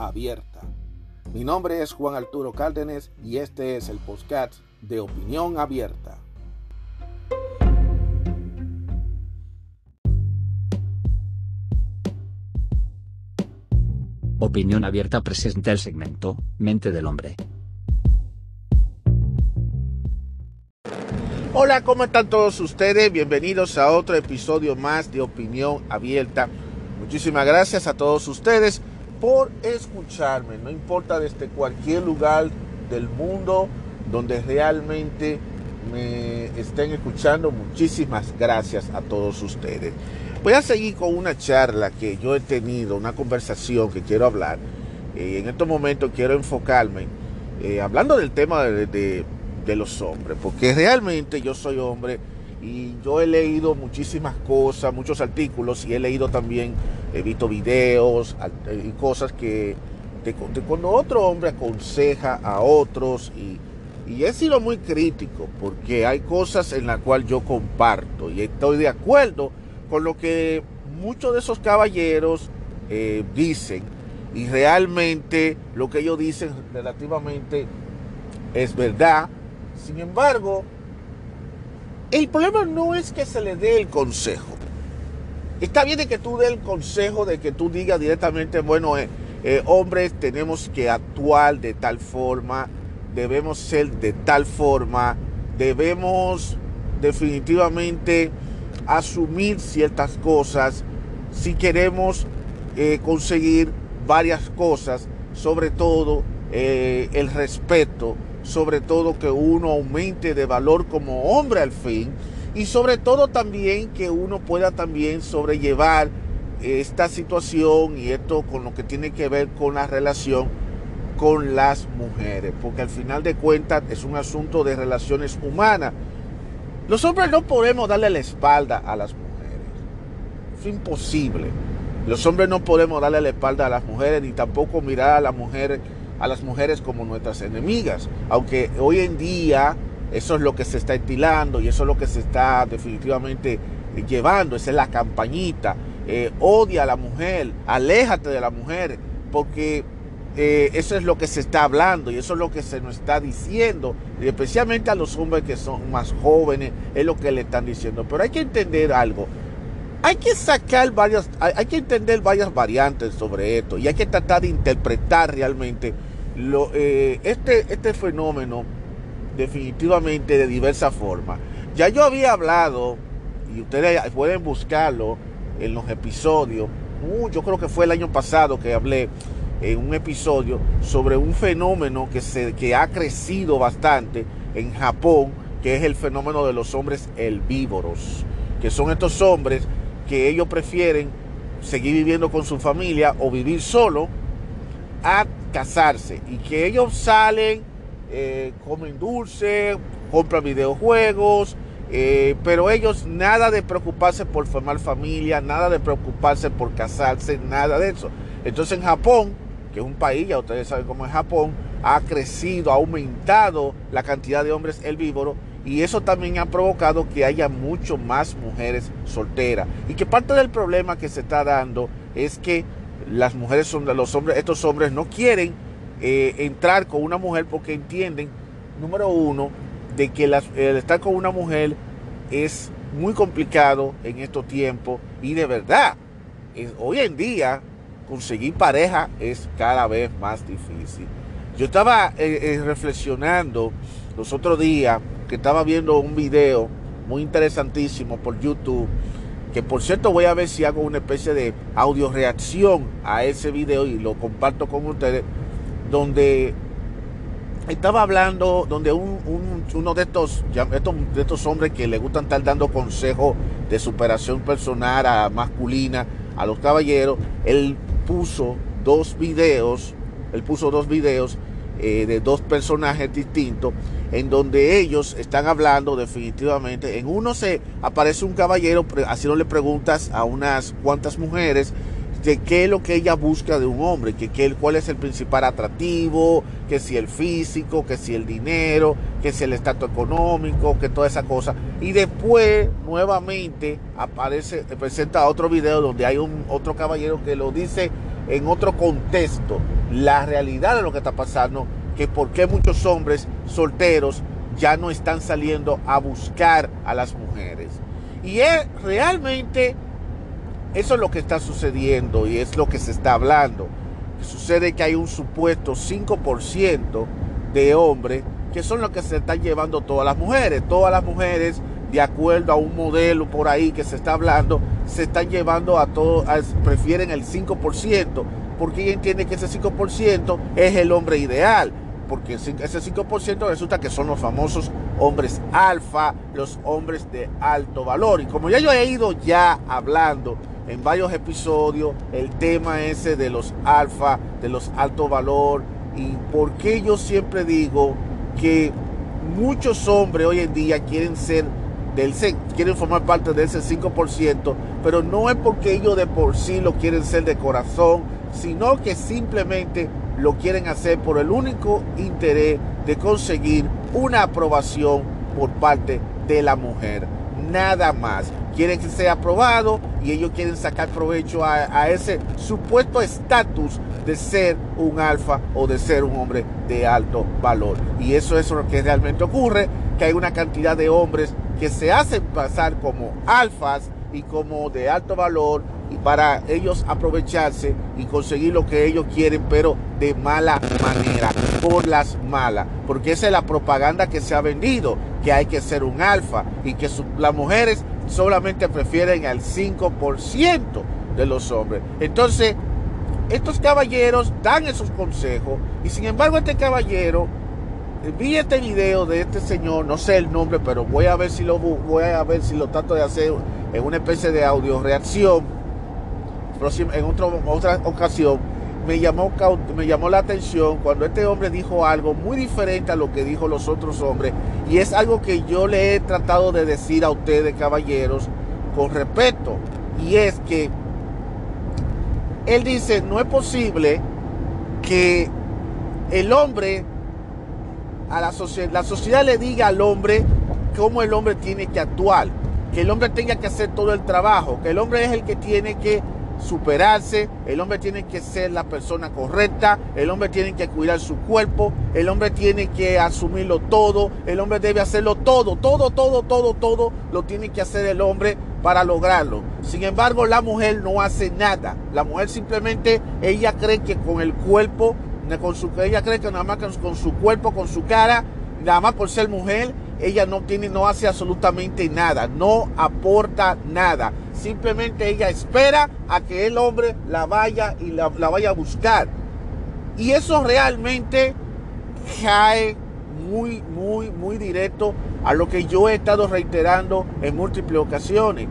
abierta. Mi nombre es Juan Arturo Cárdenas y este es el podcast de Opinión Abierta. Opinión Abierta presenta el segmento Mente del Hombre. Hola, ¿cómo están todos ustedes? Bienvenidos a otro episodio más de Opinión Abierta. Muchísimas gracias a todos ustedes por escucharme, no importa desde cualquier lugar del mundo donde realmente me estén escuchando, muchísimas gracias a todos ustedes. Voy a seguir con una charla que yo he tenido, una conversación que quiero hablar. Eh, en estos momentos quiero enfocarme eh, hablando del tema de, de los hombres, porque realmente yo soy hombre y yo he leído muchísimas cosas, muchos artículos y he leído también, he visto videos eh, y cosas que de, cuando otro hombre aconseja a otros y, y, he sido muy crítico porque hay cosas en las cuales yo comparto y estoy de acuerdo con lo que muchos de esos caballeros eh, dicen y realmente lo que ellos dicen relativamente es verdad. Sin embargo, el problema no es que se le dé el consejo. Está bien de que tú dé el consejo, de que tú digas directamente, bueno, eh, eh, hombres, tenemos que actuar de tal forma, debemos ser de tal forma, debemos definitivamente asumir ciertas cosas si queremos eh, conseguir varias cosas, sobre todo el respeto sobre todo que uno aumente de valor como hombre al fin y sobre todo también que uno pueda también sobrellevar esta situación y esto con lo que tiene que ver con la relación con las mujeres, porque al final de cuentas es un asunto de relaciones humanas. Los hombres no podemos darle la espalda a las mujeres, es imposible. Los hombres no podemos darle la espalda a las mujeres ni tampoco mirar a las mujeres a las mujeres como nuestras enemigas, aunque hoy en día eso es lo que se está estilando y eso es lo que se está definitivamente llevando, esa es la campañita, eh, odia a la mujer, aléjate de la mujer, porque eh, eso es lo que se está hablando y eso es lo que se nos está diciendo, y especialmente a los hombres que son más jóvenes, es lo que le están diciendo. Pero hay que entender algo, hay que sacar varias, hay que entender varias variantes sobre esto y hay que tratar de interpretar realmente lo, eh, este, este fenómeno definitivamente de diversa forma. Ya yo había hablado, y ustedes pueden buscarlo en los episodios, uh, yo creo que fue el año pasado que hablé en un episodio sobre un fenómeno que, se, que ha crecido bastante en Japón, que es el fenómeno de los hombres herbívoros, que son estos hombres que ellos prefieren seguir viviendo con su familia o vivir solo a casarse y que ellos salen, eh, comen dulce, compran videojuegos, eh, pero ellos nada de preocuparse por formar familia, nada de preocuparse por casarse, nada de eso. Entonces en Japón, que es un país, ya ustedes saben cómo es Japón, ha crecido, ha aumentado la cantidad de hombres herbívoros y eso también ha provocado que haya mucho más mujeres solteras. Y que parte del problema que se está dando es que las mujeres son los hombres, estos hombres no quieren eh, entrar con una mujer porque entienden, número uno, de que el estar con una mujer es muy complicado en estos tiempos y de verdad, hoy en día conseguir pareja es cada vez más difícil. Yo estaba eh, eh, reflexionando los otros días que estaba viendo un video muy interesantísimo por YouTube que por cierto voy a ver si hago una especie de audio reacción a ese video y lo comparto con ustedes, donde estaba hablando, donde uno de estos, de estos hombres que le gustan estar dando consejos de superación personal a masculina, a los caballeros, él puso dos videos él puso dos videos eh, de dos personajes distintos en donde ellos están hablando definitivamente. En uno se aparece un caballero haciéndole preguntas a unas cuantas mujeres de qué es lo que ella busca de un hombre, que, cuál es el principal atractivo, que si el físico, que si el dinero, que si el estatus económico, que toda esa cosa. Y después nuevamente aparece, presenta otro video donde hay un otro caballero que lo dice en otro contexto, la realidad de lo que está pasando, que por qué muchos hombres solteros ya no están saliendo a buscar a las mujeres. Y es realmente eso es lo que está sucediendo y es lo que se está hablando. Sucede que hay un supuesto 5% de hombres que son los que se están llevando todas las mujeres. Todas las mujeres, de acuerdo a un modelo por ahí que se está hablando, se están llevando a todos, prefieren el 5%, porque ella entiende que ese 5% es el hombre ideal porque ese 5% resulta que son los famosos hombres alfa, los hombres de alto valor. Y como ya yo he ido ya hablando en varios episodios el tema ese de los alfa, de los alto valor y por qué yo siempre digo que muchos hombres hoy en día quieren ser del quieren formar parte de ese 5%, pero no es porque ellos de por sí lo quieren ser de corazón, sino que simplemente lo quieren hacer por el único interés de conseguir una aprobación por parte de la mujer. Nada más quieren que sea aprobado y ellos quieren sacar provecho a, ese supuesto estatus de ser un alfa o de ser un hombre de alto valor. Y eso es lo que realmente ocurre, que hay una cantidad de hombres que se hacen pasar como alfas y como de alto valor y para ellos aprovecharse y conseguir lo que ellos quieren, pero de mala manera, por las malas, porque esa es la propaganda que se ha vendido, que hay que ser un alfa y que las mujeres solamente prefieren al 5% de los hombres. Entonces, estos caballeros dan esos consejos y sin embargo este caballero vi este video de este señor, no sé el nombre, pero voy a ver si lo voy a ver si lo trato de hacer en una especie de audio reacción en otra ocasión me llamó, me llamó la atención cuando este hombre dijo algo muy diferente a lo que dijo los otros hombres. Y es algo que yo le he tratado de decir a ustedes, caballeros, con respeto. Y es que él dice, no es posible que el hombre, a la sociedad, la sociedad le diga al hombre cómo el hombre tiene que actuar. Que el hombre tenga que hacer todo el trabajo. Que el hombre es el que tiene que superarse, el hombre tiene que ser la persona correcta, el hombre tiene que cuidar su cuerpo, el hombre tiene que asumirlo todo, el hombre debe hacerlo todo, todo, todo, todo, todo lo tiene que hacer el hombre para lograrlo. Sin embargo, la mujer no hace nada. La mujer simplemente, ella cree que con el cuerpo, con su, ella cree que nada más con su cuerpo, con su cara, nada más por ser mujer, ella no tiene, no hace absolutamente nada, no aporta nada. Simplemente ella espera a que el hombre la vaya y la, vaya a buscar. Y eso realmente cae muy, muy, muy directo a lo que yo he estado reiterando en múltiples ocasiones.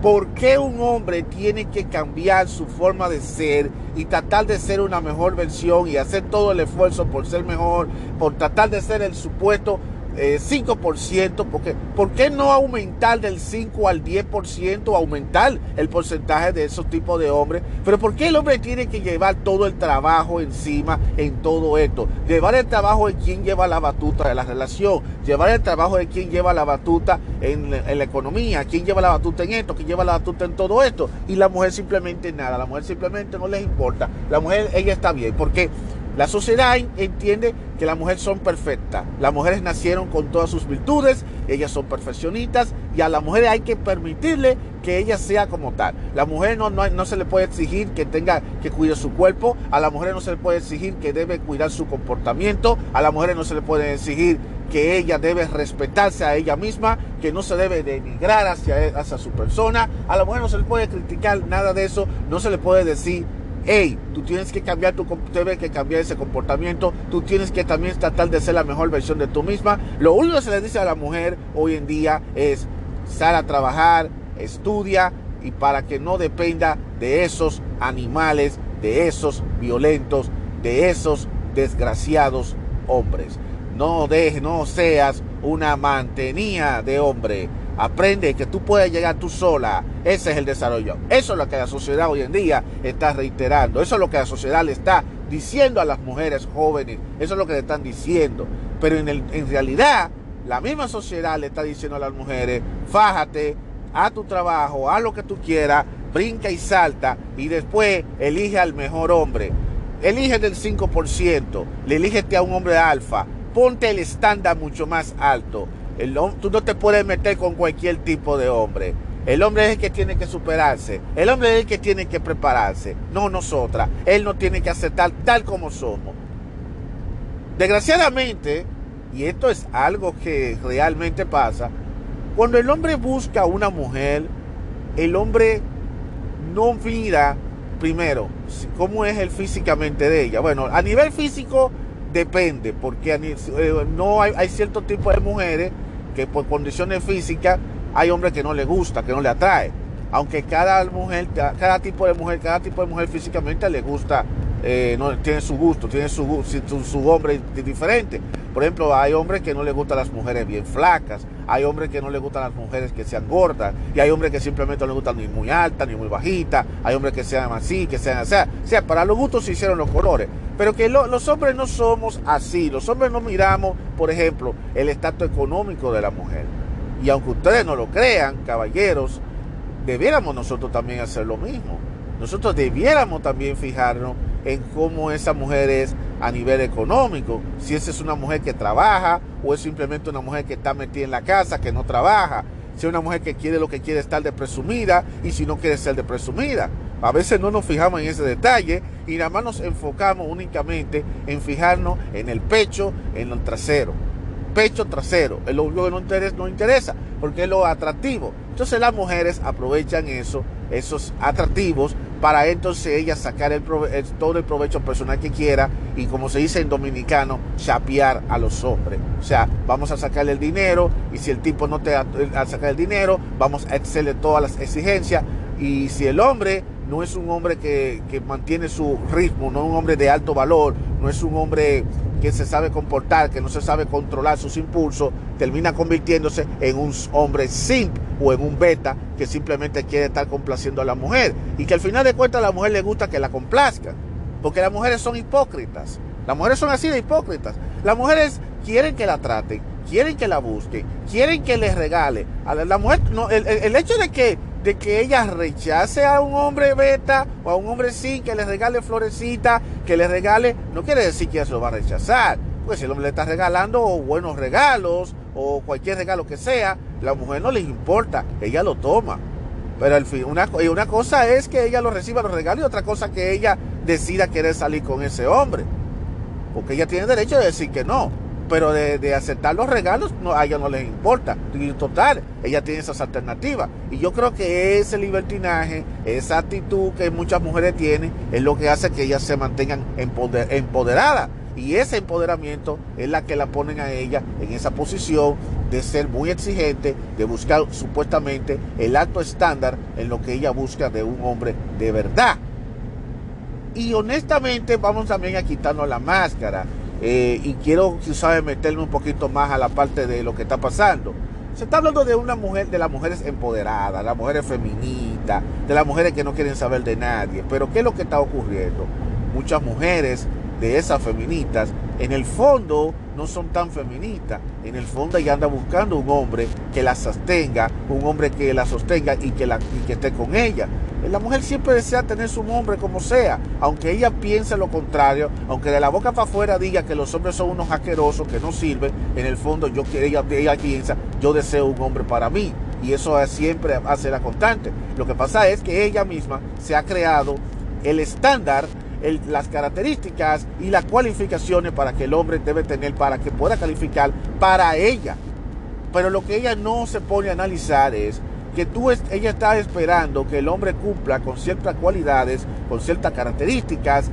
¿Por qué un hombre tiene que cambiar su forma de ser y tratar de ser una mejor versión y hacer todo el esfuerzo por ser mejor, por tratar de ser el supuesto 5%, eh, porque ¿por qué no aumentar del 5 al 10%, aumentar el porcentaje de esos tipos de hombres? Pero ¿por qué el hombre tiene que llevar todo el trabajo encima en todo esto? Llevar el trabajo de quien lleva la batuta de la relación, llevar el trabajo de quien lleva la batuta en, la economía, quien lleva la batuta en esto, quien lleva la batuta en todo esto, y la mujer simplemente nada, la mujer simplemente no les importa, la mujer ella está bien, porque la sociedad entiende que las mujeres son perfectas. Las mujeres nacieron con todas sus virtudes, ellas son perfeccionistas y a la mujer hay que permitirle que ella sea como tal. La mujer no, no, se le puede exigir que tenga que cuidar su cuerpo, a la mujer no se le puede exigir que debe cuidar su comportamiento, a la mujer no se le puede exigir que ella debe respetarse a ella misma, que no se debe denigrar hacia, hacia su persona, a la mujer no se le puede criticar nada de eso, no se le puede decir hey, tú tienes que cambiar tu debes que cambiar ese comportamiento, tú tienes que también tratar de ser la mejor versión de tú misma. Lo único que se le dice a la mujer hoy en día es sal a trabajar, estudia y para que no dependa de esos animales, de esos violentos de esos desgraciados hombres. No dejes, no seas una mantenía de hombre. Aprende que tú puedes llegar tú sola. Ese es el desarrollo. Eso es lo que la sociedad hoy en día está reiterando. Eso es lo que la sociedad le está diciendo a las mujeres jóvenes. Eso es lo que le están diciendo. Pero en, en realidad, la misma sociedad le está diciendo a las mujeres, fájate, haz tu trabajo, haz lo que tú quieras, brinca y salta y después elige al mejor hombre. Elige del 5%, le elígete a un hombre alfa, ponte el estándar mucho más alto. El, tú no te puedes meter con cualquier tipo de hombre. El hombre es el que tiene que superarse. El hombre es el que tiene que prepararse. No nosotras. Él no tiene que aceptar tal como somos. Desgraciadamente, y esto es algo que realmente pasa, cuando el hombre busca a una mujer, el hombre no mira primero cómo es el físicamente de ella. Bueno, a nivel físico depende, porque eh, no hay, hay cierto tipo de mujeres que por condiciones físicas hay hombres que no le gusta, que no le atrae. Aunque cada mujer, cada tipo de mujer, cada tipo de mujer físicamente le gusta, eh, no, tiene su gusto, tiene su, su, su hombre diferente. Por ejemplo, hay hombres que no les gustan las mujeres bien flacas, hay hombres que no les gustan las mujeres que sean gordas, y hay hombres que simplemente no les gustan ni muy alta ni muy bajita, hay hombres que sean así, que sean así. O sea, para los gustos se hicieron los colores. Pero que los hombres no somos así. Los hombres no miramos, por ejemplo, el estatus económico de la mujer. Y aunque ustedes no lo crean, caballeros, debiéramos nosotros también hacer lo mismo. Nosotros debiéramos también fijarnos en cómo esa mujer es a nivel económico. Si esa es una mujer que trabaja o es simplemente una mujer que está metida en la casa, que no trabaja. Si es una mujer que quiere lo que quiere estar de presumida y si no quiere ser de presumida. A veces no nos fijamos en ese detalle y nada más nos enfocamos únicamente en fijarnos en el pecho, en el trasero. Pecho trasero, es lo único que nos interesa, nos interesa porque es lo atractivo. Entonces las mujeres aprovechan eso, esos atractivos para entonces ella sacar todo el provecho personal que quiera y como se dice en dominicano, chapear a los hombres. O sea, vamos a sacarle el dinero y si el tipo no te da a sacar el dinero, vamos a hacerle todas las exigencias y si el hombre no es un hombre que, que mantiene su ritmo, no es un hombre de alto valor, no es un hombre que se sabe comportar, que no se sabe controlar sus impulsos, termina convirtiéndose en un hombre simp o en un beta que simplemente quiere estar complaciendo a la mujer y que al final de cuentas a la mujer le gusta que la complazcan, porque las mujeres son hipócritas. Las mujeres son así de hipócritas. Las mujeres quieren que la traten, quieren que la busquen, quieren que les regale. A la mujer, no, el, hecho de que, de que ella rechace a un hombre beta o a un hombre sin que le regale florecita, que le regale, no quiere decir que ella se lo va a rechazar. Pues si el hombre le está regalando buenos regalos o cualquier regalo que sea, la mujer no le importa, ella lo toma. Pero al fin, una, una cosa es que ella lo reciba, los regalos, y otra cosa que ella decida querer salir con ese hombre. Porque ella tiene derecho de decir que no. Pero de, aceptar los regalos no, a ella no les importa. Y total, ella tiene esas alternativas. Y yo creo que ese libertinaje, esa actitud que muchas mujeres tienen, es lo que hace que ellas se mantengan empoderadas. Y ese empoderamiento es la que la ponen a ella en esa posición de ser muy exigente, de buscar supuestamente el alto estándar en lo que ella busca de un hombre de verdad. Y honestamente vamos también a quitarnos la máscara. Eh, y quiero, quizás, meterme un poquito más a la parte de lo que está pasando. Se está hablando de una mujer, de las mujeres empoderadas, las mujeres feministas, de las mujeres que no quieren saber de nadie. Pero ¿qué es lo que está ocurriendo? Muchas mujeres de esas feministas, en el fondo no son tan feministas. En el fondo ella anda buscando un hombre que la sostenga, un hombre que la sostenga y que, la, y que esté con ella. La mujer siempre desea tener su hombre como sea, aunque ella piense lo contrario, aunque de la boca para afuera diga que los hombres son unos asquerosos que no sirven, en el fondo yo, ella, ella piensa, yo deseo un hombre para mí. Y eso siempre hace la constante. Lo que pasa es que ella misma se ha creado el estándar las características y las cualificaciones para que el hombre debe tener para que pueda calificar para ella. Pero lo que ella no se pone a analizar es que tú ella está esperando que el hombre cumpla con ciertas cualidades, con ciertas características,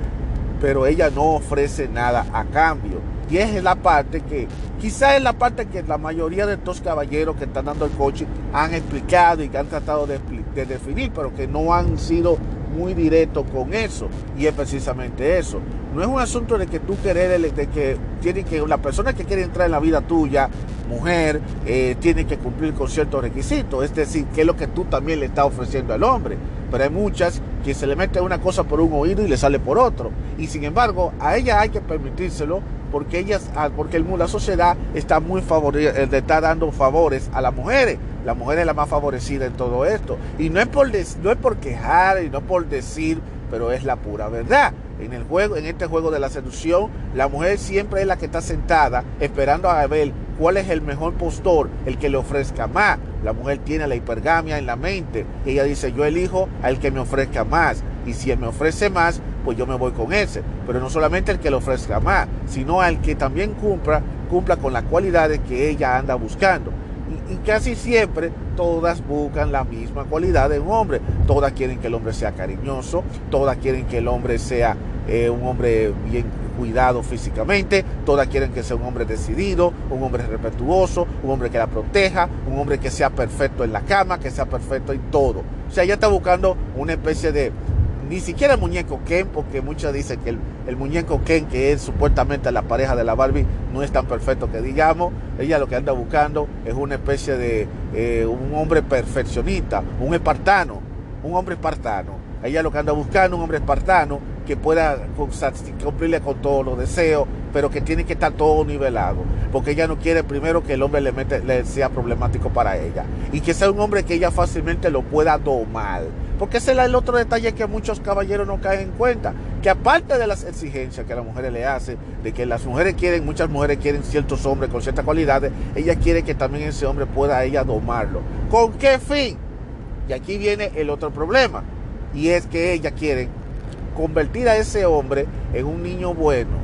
pero ella no ofrece nada a cambio. Y es la parte que, quizá es la parte que la mayoría de estos caballeros que están dando el coche han explicado y que han tratado de definir, pero que no han sido muy directo con eso. Y es precisamente eso. No es un asunto de que tú querer, de que tiene que, la persona que quiere entrar en la vida tuya, mujer, eh, tiene que cumplir con ciertos requisitos. Es decir, que es lo que tú también le estás ofreciendo al hombre. Pero hay muchas que se le mete una cosa por un oído y le sale por otro. Y sin embargo, a ella hay que permitírselo porque ellas, ah, porque el, la sociedad está muy eh, está dando favores a las mujeres. La mujer es la más favorecida en todo esto. Y no es por, no es por quejar y no por decir, pero es la pura verdad. En el juego, en este juego de la seducción, la mujer siempre es la que está sentada esperando a ver cuál es el mejor postor, el que le ofrezca más. La mujer tiene la hipergamia en la mente. Ella dice, yo elijo al que me ofrezca más. Y si él me ofrece más, pues yo me voy con ese. Pero no solamente el que le ofrezca más, sino al que también cumpla, cumpla con las cualidades que ella anda buscando. Y, casi siempre todas buscan la misma cualidad de un hombre. Todas quieren que el hombre sea cariñoso, todas quieren que el hombre sea eh, un hombre bien cuidado físicamente, todas quieren que sea un hombre decidido, un hombre respetuoso, un hombre que la proteja, un hombre que sea perfecto en la cama, que sea perfecto en todo. O sea, ella está buscando una especie de, ni siquiera el muñeco Ken, porque muchos dicen que el, muñeco Ken, que es supuestamente la pareja de la Barbie, no es tan perfecto que digamos. Ella lo que anda buscando es una especie de eh, un hombre perfeccionista, un espartano, un hombre espartano. Ella lo que anda buscando, un hombre espartano que pueda cumplirle con todos los deseos, pero que tiene que estar todo nivelado, porque ella no quiere primero que el hombre le, mete, le sea problemático para ella y que sea un hombre que ella fácilmente lo pueda domar porque ese es el otro detalle que muchos caballeros no caen en cuenta. Que aparte de las exigencias que las mujeres le hacen, de que las mujeres quieren, muchas mujeres quieren ciertos hombres con ciertas cualidades, ella quiere que también ese hombre pueda ella domarlo. ¿Con qué fin? Y aquí viene el otro problema. Y es que ella quiere convertir a ese hombre en un niño bueno.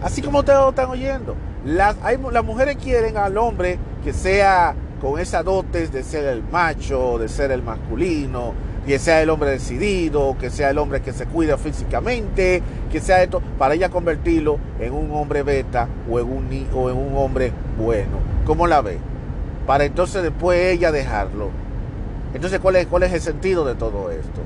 Así como ustedes lo están oyendo. Las, las mujeres quieren al hombre que sea con esas dotes de ser el macho, de ser el masculino, que sea el hombre decidido, que sea el hombre que se cuida físicamente, que sea esto, para ella convertirlo en un hombre beta o en un, o en un hombre bueno. ¿Cómo la ve? Para entonces después ella dejarlo. Entonces, ¿cuál es, ¿cuál es el sentido de todo esto?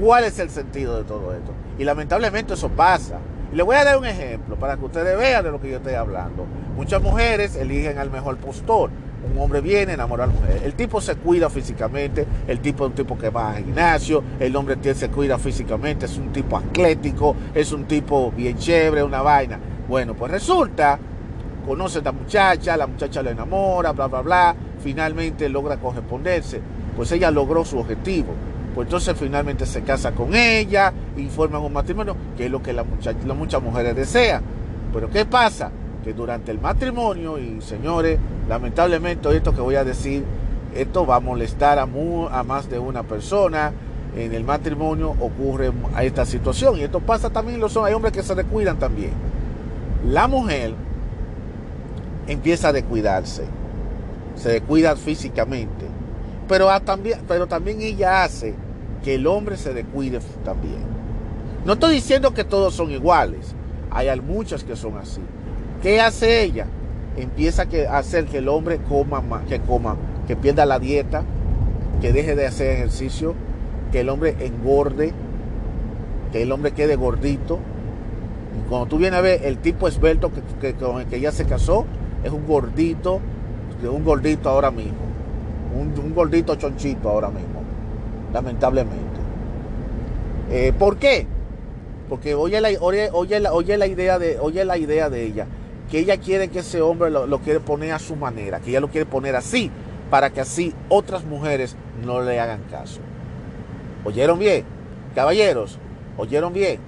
¿Cuál es el sentido de todo esto? Y lamentablemente eso pasa. Y le voy a dar un ejemplo para que ustedes vean de lo que yo estoy hablando. Muchas mujeres eligen al mejor postor un hombre viene, enamora a la mujer. El tipo se cuida físicamente, el tipo es un tipo que va al gimnasio, el hombre se cuida físicamente, es un tipo atlético, es un tipo bien chévere, una vaina. Bueno, pues resulta, conoce a la muchacha, la muchacha lo enamora, bla, bla, bla, finalmente logra corresponderse. Pues ella logró su objetivo. Pues entonces finalmente se casa con ella y forman un matrimonio, que es lo que la muchacha, las muchas mujeres desean. Pero ¿qué pasa? Durante el matrimonio, y señores, lamentablemente esto que voy a decir, esto va a molestar a, más de una persona. En el matrimonio ocurre esta situación y esto pasa también, los, hay hombres que se descuidan también. La mujer empieza a descuidarse, se descuida físicamente, pero, también, pero también ella hace que el hombre se descuide también. No estoy diciendo que todos son iguales, hay muchas que son así, ¿Qué hace ella? Empieza a hacer que el hombre coma más, que coma, que pierda la dieta, que deje de hacer ejercicio, que el hombre engorde, que el hombre quede gordito. Y cuando tú vienes a ver el tipo esbelto que, con el que ella se casó, es un gordito, un gordito ahora mismo. Un, gordito chonchito ahora mismo, lamentablemente. Eh, ¿Por qué? Porque oye la, oye, oye, la, oye la idea de, oye la idea de ella que ella quiere que ese hombre lo, quiere poner a su manera, que ella lo quiere poner así, para que así otras mujeres no le hagan caso. ¿Oyeron bien? Caballeros, ¿oyeron bien?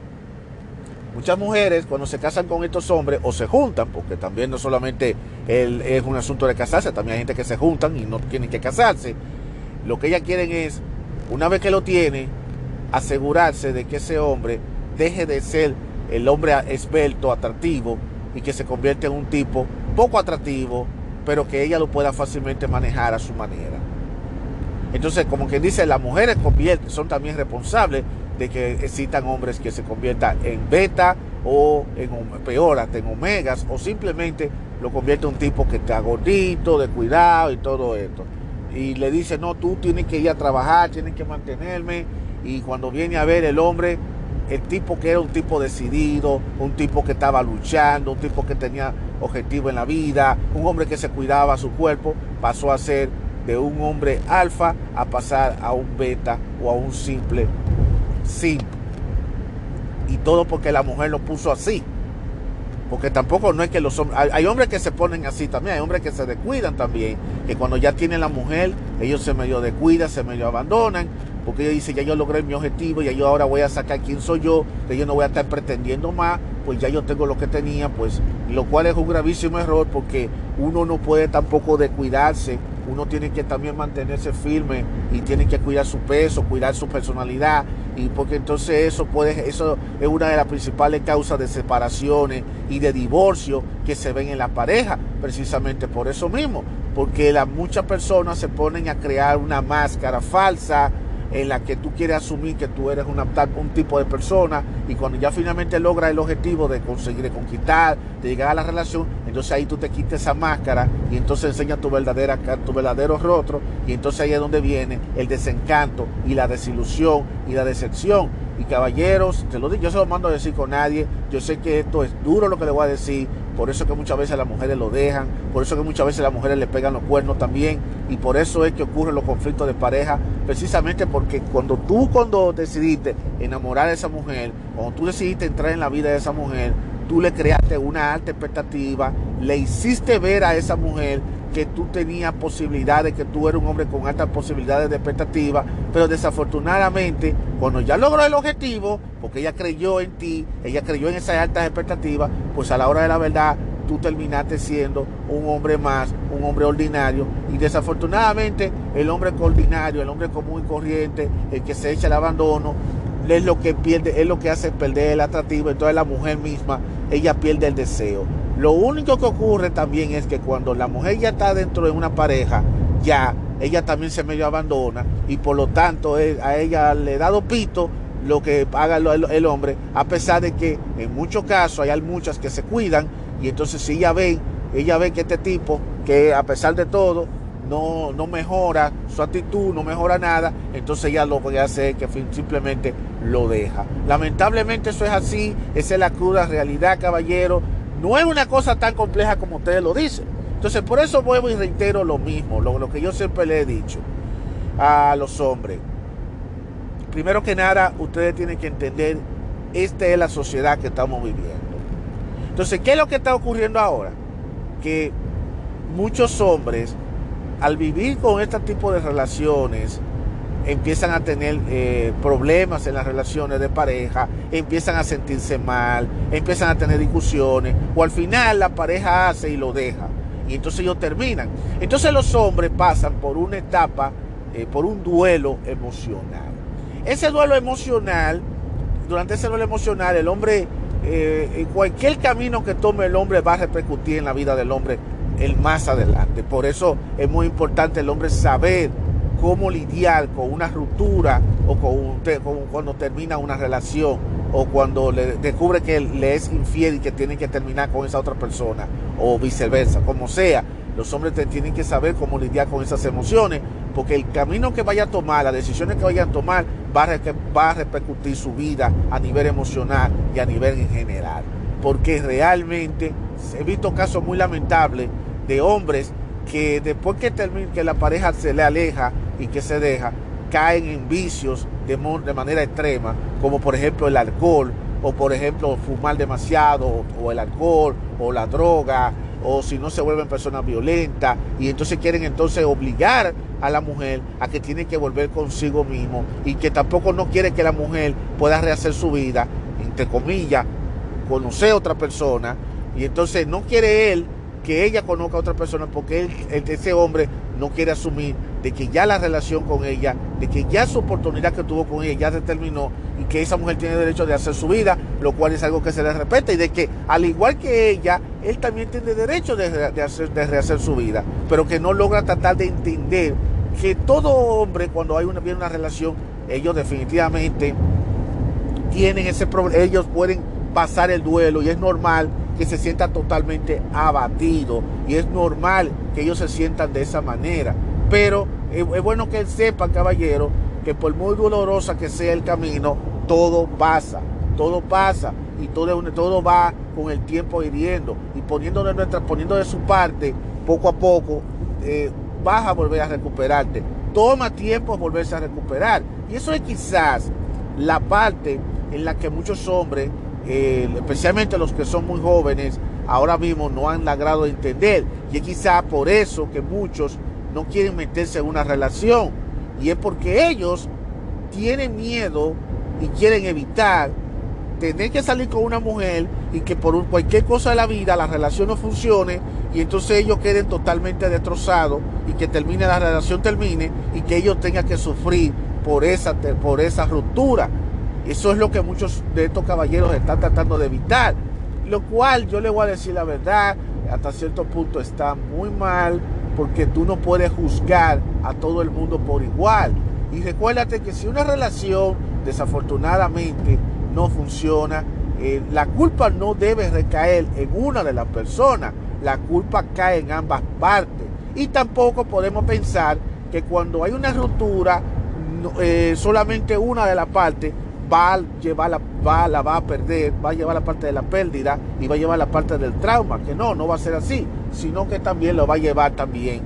Muchas mujeres cuando se casan con estos hombres o se juntan, porque también no solamente es un asunto de casarse, también hay gente que se juntan y no tienen que casarse. Lo que ellas quieren es, una vez que lo tiene, asegurarse de que ese hombre deje de ser el hombre esbelto, atractivo, y que se convierte en un tipo poco atractivo, pero que ella lo pueda fácilmente manejar a su manera. Entonces, como quien dice, las mujeres son también responsables de que existan hombres que se conviertan en beta o en peor, hasta en omegas, o simplemente lo convierte en un tipo que está gordito, de cuidado y todo esto. y le dice, no, tú tienes que ir a trabajar, tienes que mantenerme. Y cuando viene a ver el hombre, el tipo que era un tipo decidido, un tipo que estaba luchando, un tipo que tenía objetivo en la vida, un hombre que se cuidaba su cuerpo, pasó a ser de un hombre alfa a pasar a un beta o a un simple simp. Y todo porque la mujer lo puso así. Porque tampoco no es que los hombres... Hay, hombres que se ponen así también, hay hombres que se descuidan también. Que cuando ya tienen la mujer, ellos se medio descuidan, se medio abandonan. Porque ellos dicen, ya yo logré mi objetivo, ya yo ahora voy a sacar quién soy yo, que yo no voy a estar pretendiendo más, pues ya yo tengo lo que tenía, pues, lo cual es un gravísimo error porque uno no puede tampoco descuidarse uno tiene que también mantenerse firme y tiene que cuidar su peso, cuidar su personalidad y porque entonces eso puede eso es una de las principales causas de separaciones y de divorcio que se ven en la pareja, precisamente por eso mismo, porque muchas personas se ponen a crear una máscara falsa en la que tú quieres asumir que tú eres un tipo de persona y cuando ya finalmente logra el objetivo de conseguir, de conquistar, de llegar a la relación, entonces ahí tú te quitas esa máscara y entonces enseñas tu, verdadera, tu verdadero rostro y entonces ahí es donde viene el desencanto y la desilusión y la decepción. Y caballeros, te lo digo, yo se lo mando a decir con nadie, yo sé que esto es duro lo que le voy a decir, por eso que muchas veces las mujeres lo dejan, por eso que muchas veces las mujeres le pegan los cuernos también, y por eso es que ocurren los conflictos de pareja, precisamente porque cuando tú cuando decidiste enamorar a esa mujer, cuando tú decidiste entrar en la vida de esa mujer, tú le creaste una alta expectativa, le hiciste ver a esa mujer que tú tenías posibilidades, que tú eres un hombre con altas posibilidades de expectativa, pero desafortunadamente, cuando ya logró el objetivo, porque ella creyó en ti, ella creyó en esas altas expectativas, pues a la hora de la verdad tú terminaste siendo un hombre más, un hombre ordinario. Y desafortunadamente el hombre ordinario, el hombre común y corriente, el que se echa el abandono, es lo que pierde, es lo que hace perder el atractivo. Entonces la mujer misma, ella pierde el deseo. Lo único que ocurre también es que cuando la mujer ya está dentro de una pareja, ya ella también se medio abandona y por lo tanto a ella le da pito lo que haga el, hombre, a pesar de que en muchos casos hay muchas que se cuidan y entonces si ella ve, ella ve que este tipo, que a pesar de todo, no, no mejora su actitud, no mejora nada, entonces ella lo que hace es que simplemente lo deja. Lamentablemente eso es así, esa es la cruda realidad, caballero. No es una cosa tan compleja como ustedes lo dicen. Entonces, por eso vuelvo y reitero lo mismo, lo, que yo siempre le he dicho a los hombres. Primero que nada, ustedes tienen que entender, esta es la sociedad que estamos viviendo. Entonces, ¿qué es lo que está ocurriendo ahora? Que muchos hombres, al vivir con este tipo de relaciones, empiezan a tener eh, problemas en las relaciones de pareja, empiezan a sentirse mal, empiezan a tener discusiones, o al final la pareja hace y lo deja, y entonces ellos terminan. Entonces los hombres pasan por una etapa, eh, por un duelo emocional. Ese duelo emocional, durante ese duelo emocional, el hombre, eh, cualquier camino que tome el hombre va a repercutir en la vida del hombre el más adelante. Por eso es muy importante el hombre saber cómo lidiar con una ruptura o con, cuando termina una relación o cuando le descubre que le es infiel y que tiene que terminar con esa otra persona o viceversa, como sea. Los hombres tienen que saber cómo lidiar con esas emociones, porque el camino que vaya a tomar, las decisiones que vayan a tomar, va a, va a repercutir su vida a nivel emocional y a nivel en general. Porque realmente he visto casos muy lamentables de hombres que después que, termina, que la pareja se le aleja y que se deja, caen en vicios de, de manera extrema, como por ejemplo el alcohol, o por ejemplo fumar demasiado, o, el alcohol, o la droga, o si no se vuelven personas violentas, y entonces quieren entonces obligar a la mujer a que tiene que volver consigo mismo, y que tampoco no quiere que la mujer pueda rehacer su vida, entre comillas, conocer a otra persona, y entonces no quiere él que ella conozca a otra persona porque él, ese hombre no quiere asumir de que ya la relación con ella, de que ya su oportunidad que tuvo con ella ya se terminó y que esa mujer tiene derecho de hacer su vida, lo cual es algo que se le respeta y de que al igual que ella, él también tiene derecho de, hacer, de rehacer su vida, pero que no logra tratar de entender que todo hombre cuando hay una, viene una relación, ellos definitivamente tienen ese problema, ellos pueden pasar el duelo y es normal que se sienta totalmente abatido y es normal que ellos se sientan de esa manera. Pero es, bueno que sepa, caballero, que por muy dolorosa que sea el camino, todo pasa, todo pasa y todo, va con el tiempo hiriendo y poniendo de, nuestra, de su parte, poco a poco, eh, vas a volver a recuperarte. Toma tiempo volverse a recuperar. Y eso es quizás la parte en la que muchos hombres, eh, especialmente los que son muy jóvenes, ahora mismo no han logrado entender. Y es quizás por eso que muchos no quieren meterse en una relación. Y es porque ellos tienen miedo y quieren evitar tener que salir con una mujer y que por cualquier cosa de la vida la relación no funcione y entonces ellos queden totalmente destrozados y que termine la relación termine y que ellos tengan que sufrir por esa, por esa ruptura. Eso es lo que muchos de estos caballeros están tratando de evitar. Lo cual yo le voy a decir la verdad, hasta cierto punto está muy mal porque tú no puedes juzgar a todo el mundo por igual. Y recuérdate que si una relación desafortunadamente no funciona, eh, la culpa no debe recaer en una de las personas, la culpa cae en ambas partes. Y tampoco podemos pensar que cuando hay una ruptura, eh, solamente una de las partes va a llevar la, va, la va a perder, va a llevar la parte de la pérdida y va a llevar la parte del trauma, que no, no va a ser así, sino que también lo va a llevar también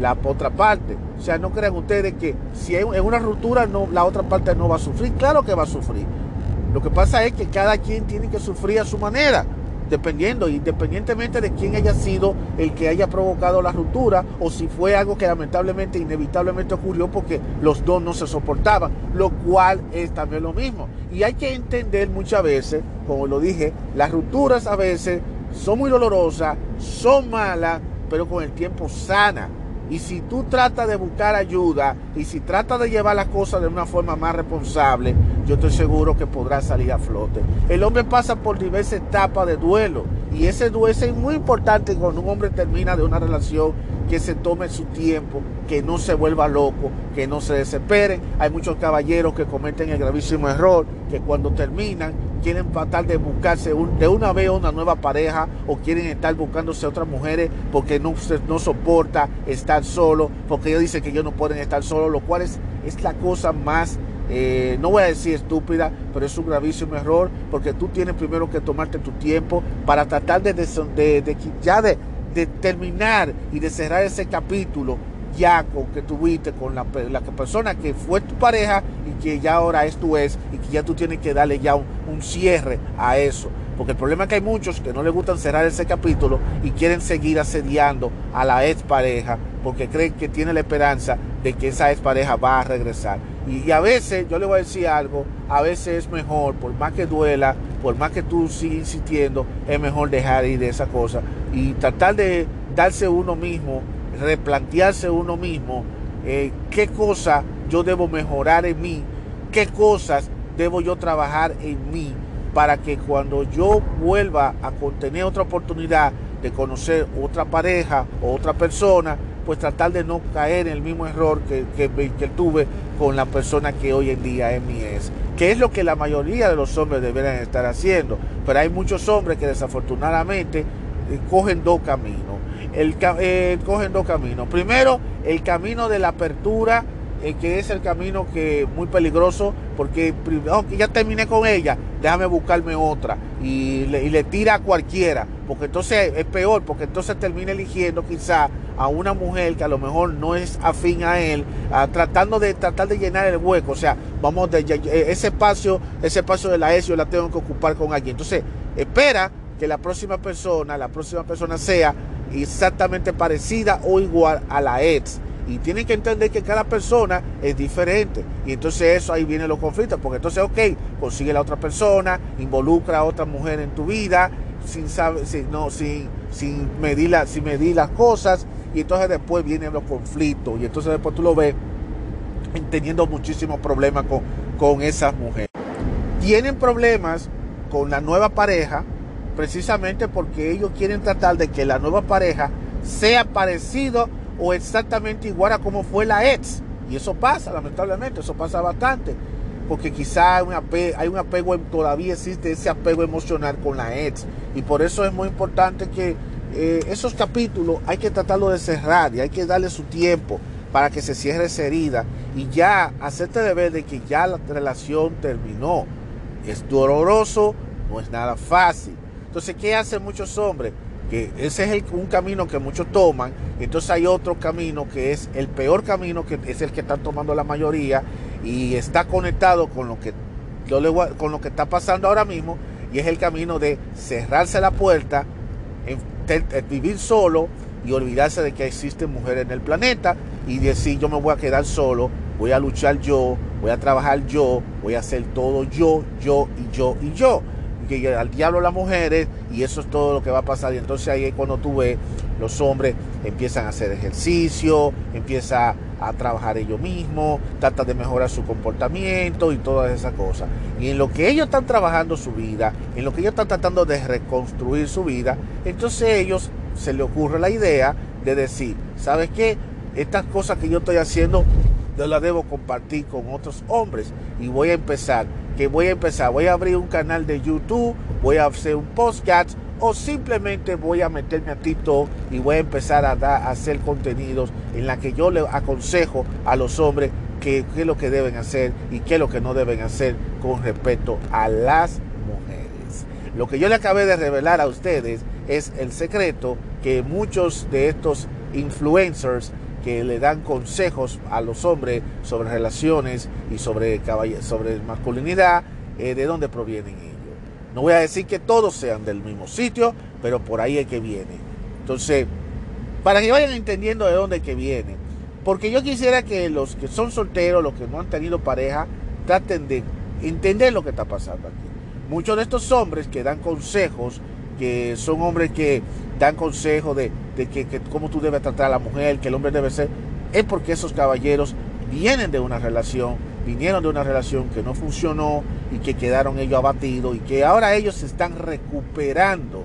la otra parte. O sea, no crean ustedes que si hay una ruptura, no, la otra parte no va a sufrir. Claro que va a sufrir. Lo que pasa es que cada quien tiene que sufrir a su manera, dependiendo, independientemente de quién haya sido el que haya provocado la ruptura o si fue algo que lamentablemente, inevitablemente ocurrió porque los dos no se soportaban, lo cual es también lo mismo. Y hay que entender muchas veces, como lo dije, las rupturas a veces son muy dolorosas, son malas, pero con el tiempo sana. Y si tú tratas de buscar ayuda y si tratas de llevar las cosas de una forma más responsable, yo estoy seguro que podrás salir a flote. El hombre pasa por diversas etapas de duelo y ese duelo es muy importante cuando un hombre termina de una relación que se tome su tiempo, que no se vuelva loco, que no se desespere. Hay muchos caballeros que cometen el gravísimo error, que cuando terminan quieren tratar de buscarse de una vez una nueva pareja o quieren estar buscándose otras mujeres porque no, no soporta estar solo, porque ellos dicen que ellos no pueden estar solos, lo cual es, es la cosa más eh, no voy a decir estúpida, pero es un gravísimo error porque tú tienes primero que tomarte tu tiempo para tratar de, de, ya de, de terminar y de cerrar ese capítulo ya con que tuviste con la, persona que fue tu pareja y que ya ahora es tu ex y que ya tú tienes que darle ya un, un, cierre a eso. Porque el problema es que hay muchos que no les gustan cerrar ese capítulo y quieren seguir asediando a la ex pareja porque creen que tiene la esperanza de que esa ex pareja va a regresar. Y, a veces, yo le voy a decir algo, a veces es mejor, por más que duela, por más que tú sigas insistiendo, es mejor dejar ir de esa cosa y tratar de darse uno mismo, replantearse uno mismo, eh, qué cosa yo debo mejorar en mí, qué cosas debo yo trabajar en mí para que cuando yo vuelva a tener otra oportunidad de conocer otra pareja o otra persona, pues tratar de no caer en el mismo error que, que, tuve con la persona que hoy en día es mi ex. Que es lo que la mayoría de los hombres deberían estar haciendo. Pero hay muchos hombres que desafortunadamente eh, cogen dos caminos. El, eh, cogen dos caminos. Primero, el camino de la apertura eh, que es el camino que muy peligroso porque ya terminé con ella, déjame buscarme otra. Y le, tira a cualquiera, porque entonces es peor, porque entonces termina eligiendo quizá a una mujer que a lo mejor no es afín a él, tratando de tratar de llenar el hueco, o sea, vamos eh, ese espacio, ese espacio de la ex yo la tengo que ocupar con alguien. Entonces, espera que la próxima persona, la próxima persona sea exactamente parecida o igual a la ex y tienen que entender que cada persona es diferente. Y entonces eso ahí vienen los conflictos. Porque entonces, ok, consigue la otra persona, involucra a otra mujer en tu vida, sin, sin, no, sin, sin, medir sin medir las cosas. Y entonces después vienen los conflictos. Y entonces después tú lo ves teniendo muchísimos problemas con, con esas mujeres. Tienen problemas con la nueva pareja precisamente porque ellos quieren tratar de que la nueva pareja sea parecido o exactamente igual a como fue la ex. Y eso pasa, lamentablemente, eso pasa bastante. Porque quizá hay un, apego, apego, todavía existe ese apego emocional con la ex. Y por eso es muy importante que eh, esos capítulos hay que tratarlo de cerrar y hay que darle su tiempo para que se cierre esa herida y ya hacerte de ver de que ya la relación terminó. Es doloroso, no es nada fácil. Entonces, ¿qué hacen muchos hombres? Que ese es un camino que muchos toman. Entonces hay otro camino que es el peor camino, que es el que están tomando la mayoría y está conectado con lo que, con lo que está pasando ahora mismo y es el camino de cerrarse la puerta, vivir solo y olvidarse de que existen mujeres en el planeta y decir yo me voy a quedar solo, voy a luchar yo, voy a trabajar yo, voy a hacer todo yo, yo y yo y yo. Que al diablo las mujeres y eso es todo lo que va a pasar. Y entonces ahí es cuando tú ves los hombres empiezan a hacer ejercicio, empieza a trabajar ellos mismos, trata de mejorar su comportamiento y todas esas cosas. Y en lo que ellos están trabajando su vida, en lo que ellos están tratando de reconstruir su vida, entonces ellos se le ocurre la idea de decir, ¿sabes qué? Estas cosas que yo estoy haciendo, yo las debo compartir con otros hombres. Y voy a empezar, que voy a empezar, voy a abrir un canal de YouTube, voy a hacer un podcast o simplemente voy a meterme a TikTok y voy a empezar a, dar, a hacer contenidos en la que yo le aconsejo a los hombres qué es lo que deben hacer y qué es lo que no deben hacer con respecto a las mujeres. Lo que yo le acabé de revelar a ustedes es el secreto que muchos de estos influencers que le dan consejos a los hombres sobre relaciones y sobre, sobre masculinidad, eh, de dónde provienen ellos. No voy a decir que todos sean del mismo sitio, pero por ahí es que viene. Entonces, para que vayan entendiendo de dónde que viene. Porque yo quisiera que los que son solteros, los que no han tenido pareja, traten de entender lo que está pasando aquí. Muchos de estos hombres que dan consejos que son hombres que dan consejos de, que, cómo tú debes tratar a la mujer, que el hombre debe ser, es porque esos caballeros vienen de una relación, vinieron de una relación que no funcionó y que quedaron ellos abatidos y que ahora ellos se están recuperando,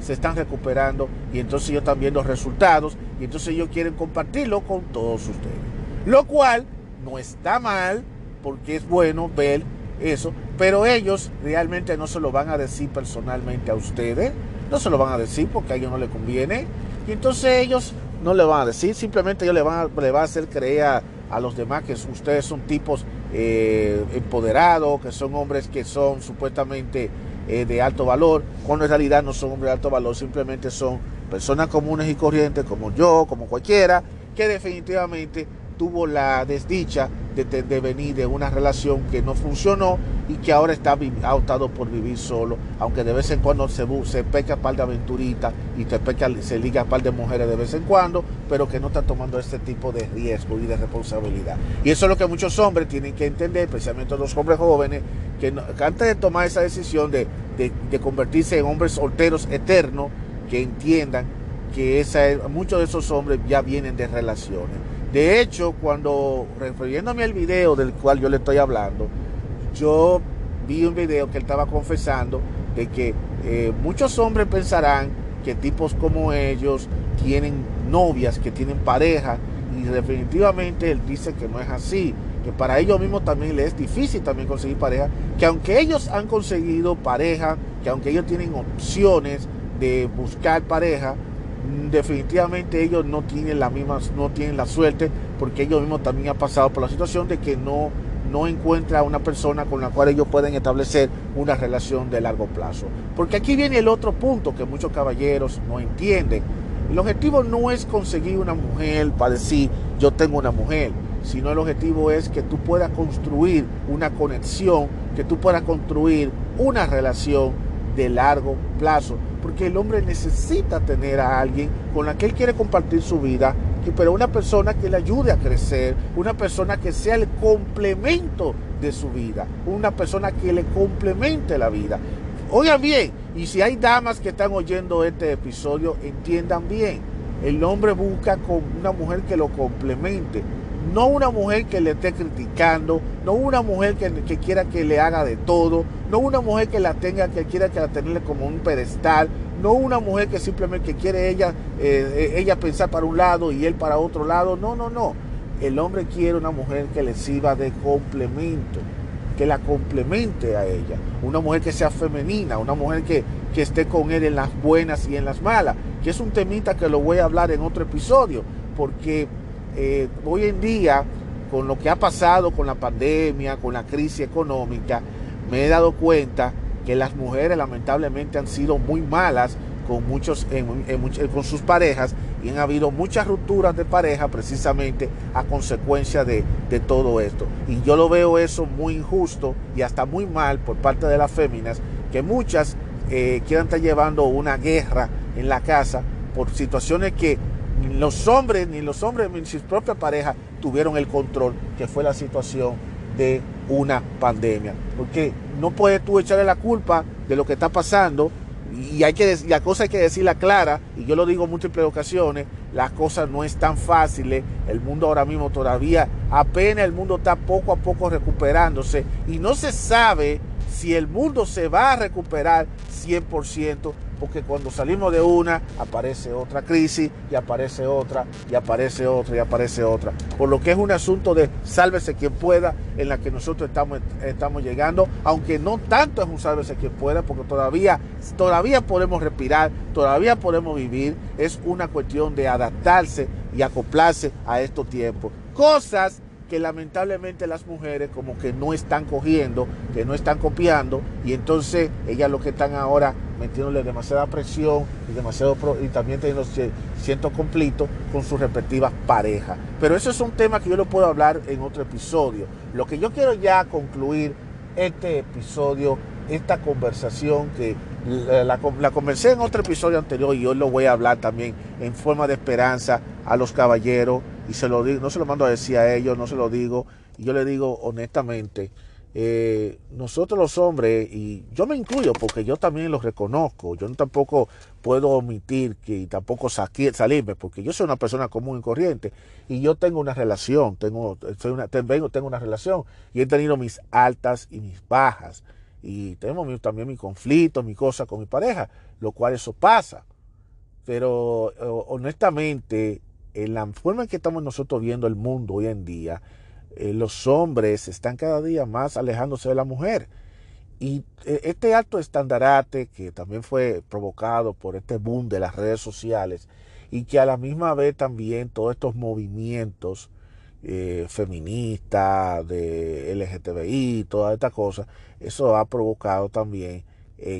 se están recuperando y entonces ellos están viendo resultados y entonces ellos quieren compartirlo con todos ustedes. Lo cual no está mal porque es bueno ver eso, pero ellos realmente no se lo van a decir personalmente a ustedes, no se lo van a decir porque a ellos no les conviene, y entonces ellos no le van a decir, simplemente ellos le van a, a hacer creer a, los demás que ustedes son tipos eh, empoderados, que son hombres que son supuestamente eh, de alto valor, cuando en realidad no son hombres de alto valor, simplemente son personas comunes y corrientes como yo, como cualquiera, que definitivamente tuvo la desdicha de, venir de una relación que no funcionó y que ahora está ha optado por vivir solo, aunque de vez en cuando se, se peca par de aventuritas y te peca, se liga par de mujeres de vez en cuando, pero que no está tomando este tipo de riesgo y de responsabilidad. Y eso es lo que muchos hombres tienen que entender, especialmente los hombres jóvenes, que, antes de tomar esa decisión de, de, convertirse en hombres solteros eternos, que entiendan que esa, muchos de esos hombres ya vienen de relaciones de hecho, cuando refiriéndome al video del cual yo le estoy hablando, yo vi un video que él estaba confesando de que eh, muchos hombres pensarán que tipos como ellos tienen novias, que tienen pareja, y definitivamente él dice que no es así, que para ellos mismos también les es difícil también conseguir pareja, que aunque ellos han conseguido pareja, que aunque ellos tienen opciones de buscar pareja, definitivamente ellos no tienen la misma, no tienen la suerte, porque ellos mismos también han pasado por la situación de que no, no encuentra una persona con la cual ellos pueden establecer una relación de largo plazo. Porque aquí viene el otro punto que muchos caballeros no entienden. El objetivo no es conseguir una mujer para decir yo tengo una mujer, sino el objetivo es que tú puedas construir una conexión, que tú puedas construir una relación de largo plazo porque el hombre necesita tener a alguien con la que él quiere compartir su vida, pero una persona que le ayude a crecer, una persona que sea el complemento de su vida, una persona que le complemente la vida. Oigan bien, y si hay damas que están oyendo este episodio, entiendan bien, el hombre busca con una mujer que lo complemente, no una mujer que le esté criticando, no una mujer que, quiera que le haga de todo, no una mujer que la tenga, que quiera que la tenga como un pedestal, no una mujer que simplemente quiere ella, eh, ella pensar para un lado y él para otro lado, no, no, no. El hombre quiere una mujer que le sirva de complemento, que la complemente a ella, una mujer que sea femenina, una mujer que, que esté con él en las buenas y en las malas, que es un temita que lo voy a hablar en otro episodio, porque eh, hoy en día, con lo que ha pasado con la pandemia, con la crisis económica, me he dado cuenta que las mujeres lamentablemente han sido muy malas con, muchos, con sus parejas y han habido muchas rupturas de pareja precisamente a consecuencia de, todo esto. Y yo lo veo eso muy injusto y hasta muy mal por parte de las féminas, que muchas eh, quieran estar llevando una guerra en la casa por situaciones que los hombres, ni los hombres, ni sus propias parejas tuvieron el control, que fue la situación de una pandemia. Porque no puedes tú echarle la culpa de lo que está pasando y hay que la cosa hay que decirla clara, y yo lo digo en múltiples ocasiones, las cosas no es tan fáciles, el mundo ahora mismo todavía, apenas el mundo está poco a poco recuperándose y no se sabe si el mundo se va a recuperar 100%, porque cuando salimos de una, aparece otra crisis, y aparece otra, y aparece otra, y aparece otra. Por lo que es un asunto de sálvese quien pueda, en la que nosotros estamos, estamos llegando, aunque no tanto es un sálvese quien pueda, porque todavía, todavía podemos respirar, todavía podemos vivir, es una cuestión de adaptarse y acoplarse a estos tiempos. Cosas que lamentablemente las mujeres como que no están cogiendo, que no están copiando, y entonces ellas lo que están ahora metiéndole demasiada presión y demasiado y también teniendo cierto conflicto con sus respectivas parejas. Pero eso es un tema que yo lo puedo hablar en otro episodio. Lo que yo quiero ya concluir este episodio, esta conversación que la, la, conversé en otro episodio anterior y hoy lo voy a hablar también en forma de esperanza a los caballeros y se lo digo, no se lo mando a decir a ellos, no se lo digo, y yo le digo honestamente, eh, nosotros los hombres, y yo me incluyo porque yo también los reconozco, yo tampoco puedo omitir que tampoco salirme, porque yo soy una persona común y corriente, y yo tengo una relación, tengo, una, tengo, tengo una relación, y he tenido mis altas y mis bajas, y tengo también mi conflicto, mi cosa con mi pareja, lo cual eso pasa. Pero honestamente, en la forma en que estamos nosotros viendo el mundo hoy en día, eh, los hombres están cada día más alejándose de la mujer. Y eh, este alto estandarate que también fue provocado por este boom de las redes sociales y que a la misma vez también todos estos movimientos eh, feministas, de LGTBI, toda esta cosa, eso ha provocado también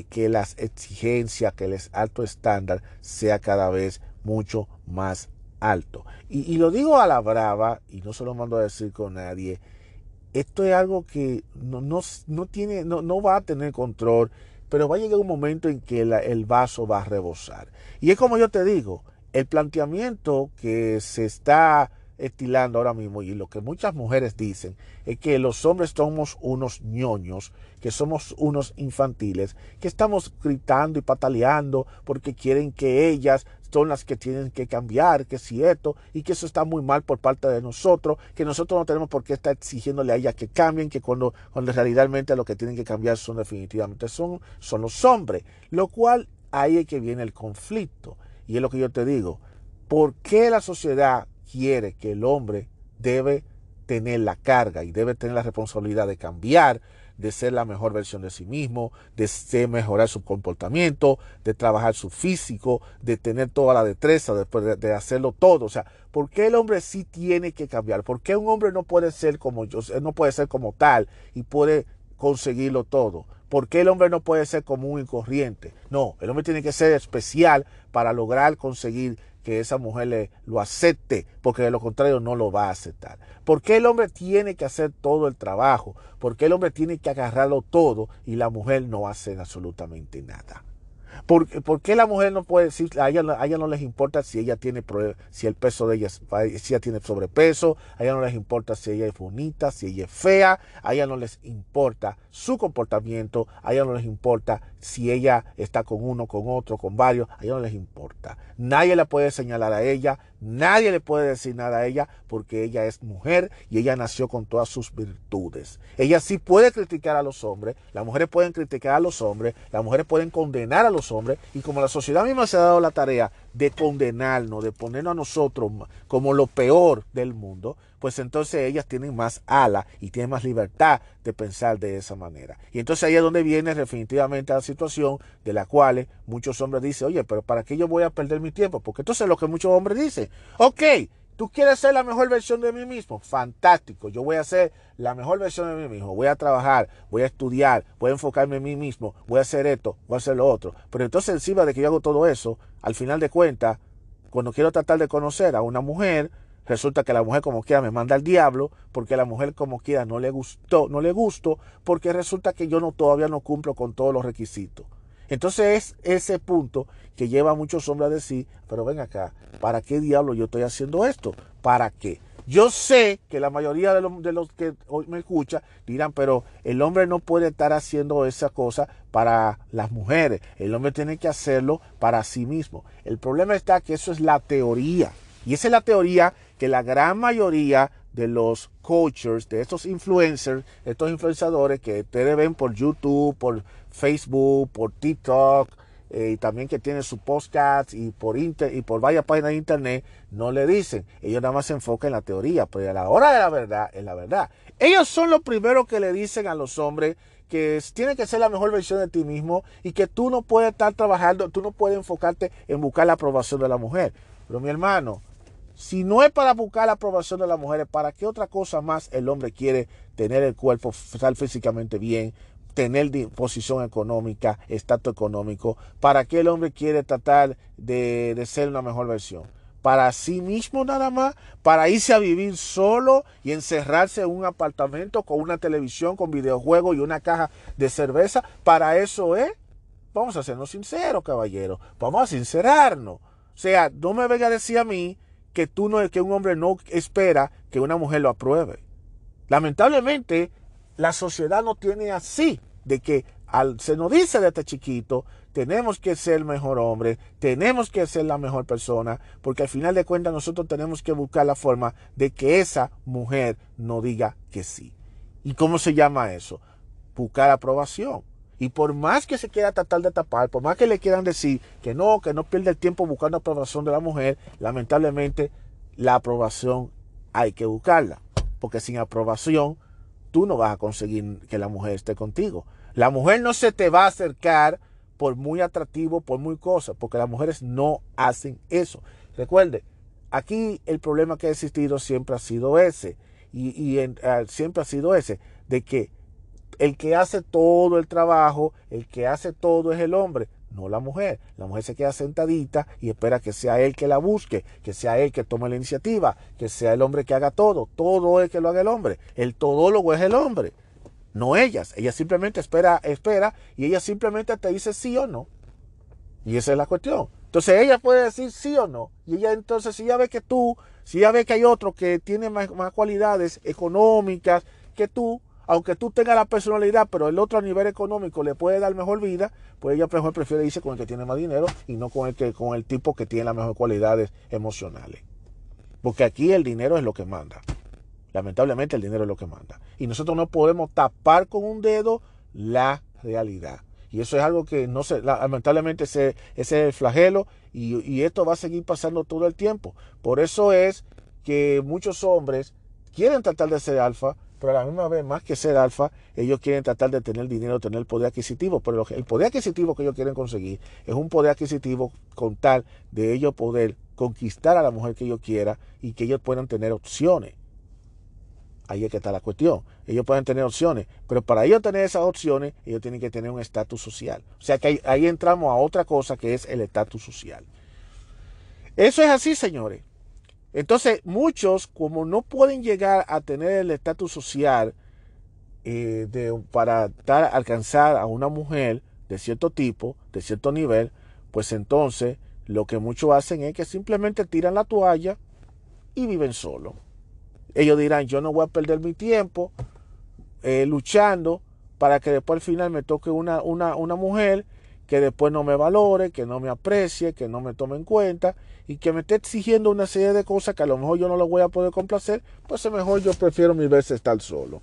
que las exigencias, que el alto estándar sea cada vez mucho más alto. Y, lo digo a la brava, y no se lo mando a decir con nadie, esto es algo que no, no, tiene, no, no, va a tener control, pero va a llegar un momento en que el vaso va a rebosar. Y es como yo te digo, el planteamiento que se está estilando ahora mismo y lo que muchas mujeres dicen es que los hombres somos unos ñoños, que somos unos infantiles, que estamos gritando y pataleando porque quieren que ellas son las que tienen que cambiar, que es cierto, y que eso está muy mal por parte de nosotros, que nosotros no tenemos por qué estar exigiéndole a ellas que cambien, que cuando, cuando realmente lo que tienen que cambiar son definitivamente son, son los hombres, lo cual ahí es que viene el conflicto. Y es lo que yo te digo, ¿por qué la sociedad quiere que el hombre debe tener la carga y debe tener la responsabilidad de cambiar, de ser la mejor versión de sí mismo, de mejorar su comportamiento, de trabajar su físico, de tener toda la destreza, de, de, hacerlo todo. O sea, ¿por qué el hombre sí tiene que cambiar? ¿Por qué un hombre no puede ser como yo, no puede ser como tal y puede conseguirlo todo? ¿Por qué el hombre no puede ser común y corriente? No, el hombre tiene que ser especial para lograr conseguir que esa mujer le, lo acepte, porque de lo contrario no lo va a aceptar. ¿Por qué el hombre tiene que hacer todo el trabajo? ¿Por qué el hombre tiene que agarrarlo todo y la mujer no hace absolutamente nada? ¿Por, qué la mujer no puede decir, a ella, a ella no les importa si ella tiene, si el peso de ella, si ella tiene sobrepeso, a ella no les importa si ella es bonita, si ella es fea, a ella no les importa su comportamiento, a ella no les importa si ella está con uno, con otro, con varios, a ella no les importa. Nadie le puede señalar a ella, nadie le puede decir nada a ella porque ella es mujer y ella nació con todas sus virtudes. Ella sí puede criticar a los hombres, las mujeres pueden criticar a los hombres, las mujeres pueden condenar a los hombres y como la sociedad misma se ha dado la tarea de condenarnos, de ponernos a nosotros como lo peor del mundo, pues entonces ellas tienen más ala y tienen más libertad de pensar de esa manera. Y entonces ahí es donde viene definitivamente la situación de la cual muchos hombres dicen, oye, pero ¿para qué yo voy a perder mi tiempo? Porque entonces es lo que muchos hombres dicen, ok, ¿Tú quieres ser la mejor versión de mí mismo? Fantástico. Yo voy a ser la mejor versión de mí mismo. Voy a trabajar, voy a estudiar, voy a enfocarme en mí mismo, voy a hacer esto, voy a hacer lo otro. Pero entonces encima de que yo hago todo eso, al final de cuentas, cuando quiero tratar de conocer a una mujer, resulta que la mujer como quiera me manda al diablo, porque la mujer como quiera no le gustó, no le gustó, porque resulta que yo no todavía no cumplo con todos los requisitos. Entonces es ese punto que lleva a muchos hombres a decir, pero ven acá, ¿para qué diablo yo estoy haciendo esto? ¿Para qué? Yo sé que la mayoría de los, de los que hoy me escuchan dirán, pero el hombre no puede estar haciendo esa cosa para las mujeres. El hombre tiene que hacerlo para sí mismo. El problema está que eso es la teoría. Y esa es la teoría que la gran mayoría de los coaches, de estos influencers, estos influenciadores que ustedes ven por YouTube, por Facebook, por TikTok, eh, y también que tienen su podcast y por inter, y por varias páginas de internet, no le dicen. Ellos nada más se enfocan en la teoría, pero a la hora de la verdad, es la verdad. Ellos son los primeros que le dicen a los hombres que tiene que ser la mejor versión de ti mismo y que tú no puedes estar trabajando, tú no puedes enfocarte en buscar la aprobación de la mujer. Pero mi hermano, si no es para buscar la aprobación de las mujeres, ¿para qué otra cosa más el hombre quiere tener el cuerpo, estar físicamente bien, tener posición económica, estatus económico. ¿Para qué el hombre quiere tratar de, ser una mejor versión? Para sí mismo nada más, para irse a vivir solo y encerrarse en un apartamento con una televisión, con videojuegos y una caja de cerveza. Para eso es. Vamos a sernos sinceros, caballero. Vamos a sincerarnos. O sea, no me venga a decir a mí que tú no, que un hombre no espera que una mujer lo apruebe. Lamentablemente, la sociedad no tiene así, de que al, se nos dice de este chiquito, tenemos que ser el mejor hombre, tenemos que ser la mejor persona, porque al final de cuentas nosotros tenemos que buscar la forma de que esa mujer no diga que sí. ¿Y cómo se llama eso? Buscar aprobación. Y por más que se quiera tratar de tapar, por más que le quieran decir que no, que no pierde el tiempo buscando aprobación de la mujer, lamentablemente la aprobación hay que buscarla. Porque sin aprobación tú no vas a conseguir que la mujer esté contigo. La mujer no se te va a acercar por muy atractivo, por muy cosa, porque las mujeres no hacen eso. Recuerde, aquí el problema que ha existido siempre ha sido ese, y, eh, siempre ha sido ese, de que el que hace todo el trabajo, el que hace todo es el hombre no la mujer. La mujer se queda sentadita y espera que sea él que la busque, que sea él que tome la iniciativa, que sea el hombre que haga todo. Todo es que lo haga el hombre. El todólogo es el hombre, no ellas. Ella simplemente espera, espera y ella simplemente te dice sí o no. Y esa es la cuestión. Entonces ella puede decir sí o no. Y ella entonces, si ella ve que tú, si ella ve que hay otro que tiene más cualidades económicas que tú, aunque tú tengas la personalidad, pero el otro a nivel económico le puede dar mejor vida, pues ella mejor prefiere irse con el que tiene más dinero y no con el que con el tipo que tiene las mejores cualidades emocionales. Porque aquí el dinero es lo que manda. Lamentablemente el dinero es lo que manda. Y nosotros no podemos tapar con un dedo la realidad. Y eso es algo que no se, lamentablemente ese, es el flagelo y esto va a seguir pasando todo el tiempo. Por eso es que muchos hombres quieren tratar de ser alfa, pero a la misma vez, más que ser alfa, ellos quieren tratar de tener dinero, tener poder adquisitivo, pero el poder adquisitivo que ellos quieren conseguir es un poder adquisitivo con tal de ellos poder conquistar a la mujer que ellos quieran y que ellos puedan tener opciones. Ahí es que está la cuestión. Ellos pueden tener opciones, pero para ellos tener esas opciones, ellos tienen que tener un estatus social. O sea que ahí, ahí entramos a otra cosa que es el estatus social. Eso es así, señores. Entonces, muchos, como no pueden llegar a tener el estatus social eh, para alcanzar a una mujer de cierto tipo, de cierto nivel, pues entonces lo que muchos hacen es que simplemente tiran la toalla y viven solos. Ellos dirán, yo no voy a perder mi tiempo eh, luchando para que después al final me toque una, una, una mujer que después no me valore, que no me aprecie, que no me tome en cuenta y que me esté exigiendo una serie de cosas que a lo mejor yo no lo voy a poder complacer, pues a lo mejor yo prefiero mil veces estar solo.